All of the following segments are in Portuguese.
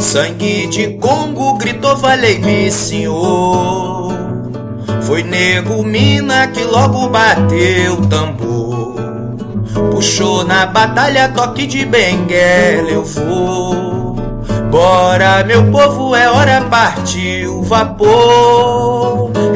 Sangue de Congo gritou, falei-me, senhor. Foi nego mina que logo bateu o tambor. Puxou na batalha toque de benguela, eu vou. Bora, meu povo, é hora partir o vapor.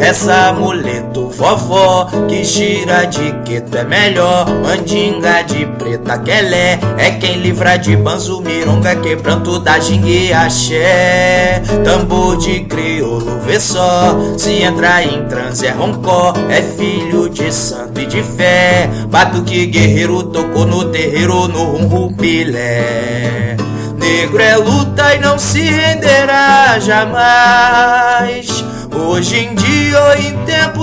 Essa amuleto, vovó, que gira de queto é melhor. Mandinga de preta, quelé, é quem livra de banzo, mironga, quebranto da jingue axé. Tambor de crioulo, vê só, se entrar em transe é roncó. É filho de santo e de fé, batuque guerreiro, tocou no terreiro, no rum pilé. Negro é luta e não se renderá jamais. Hoje em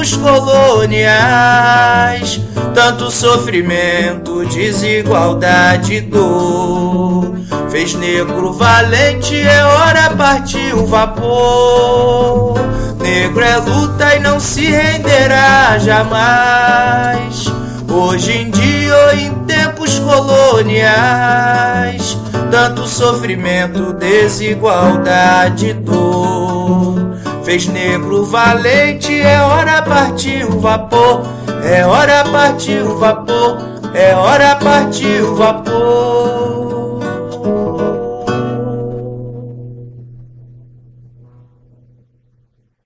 tempos coloniais, tanto sofrimento, desigualdade dor. Fez negro valente, é hora partir o vapor. Negro é luta e não se renderá jamais. Hoje em dia ou em tempos coloniais, tanto sofrimento, desigualdade, dor. Fez negro valente, é hora partir o vapor, é hora partir o vapor, é hora partir o vapor.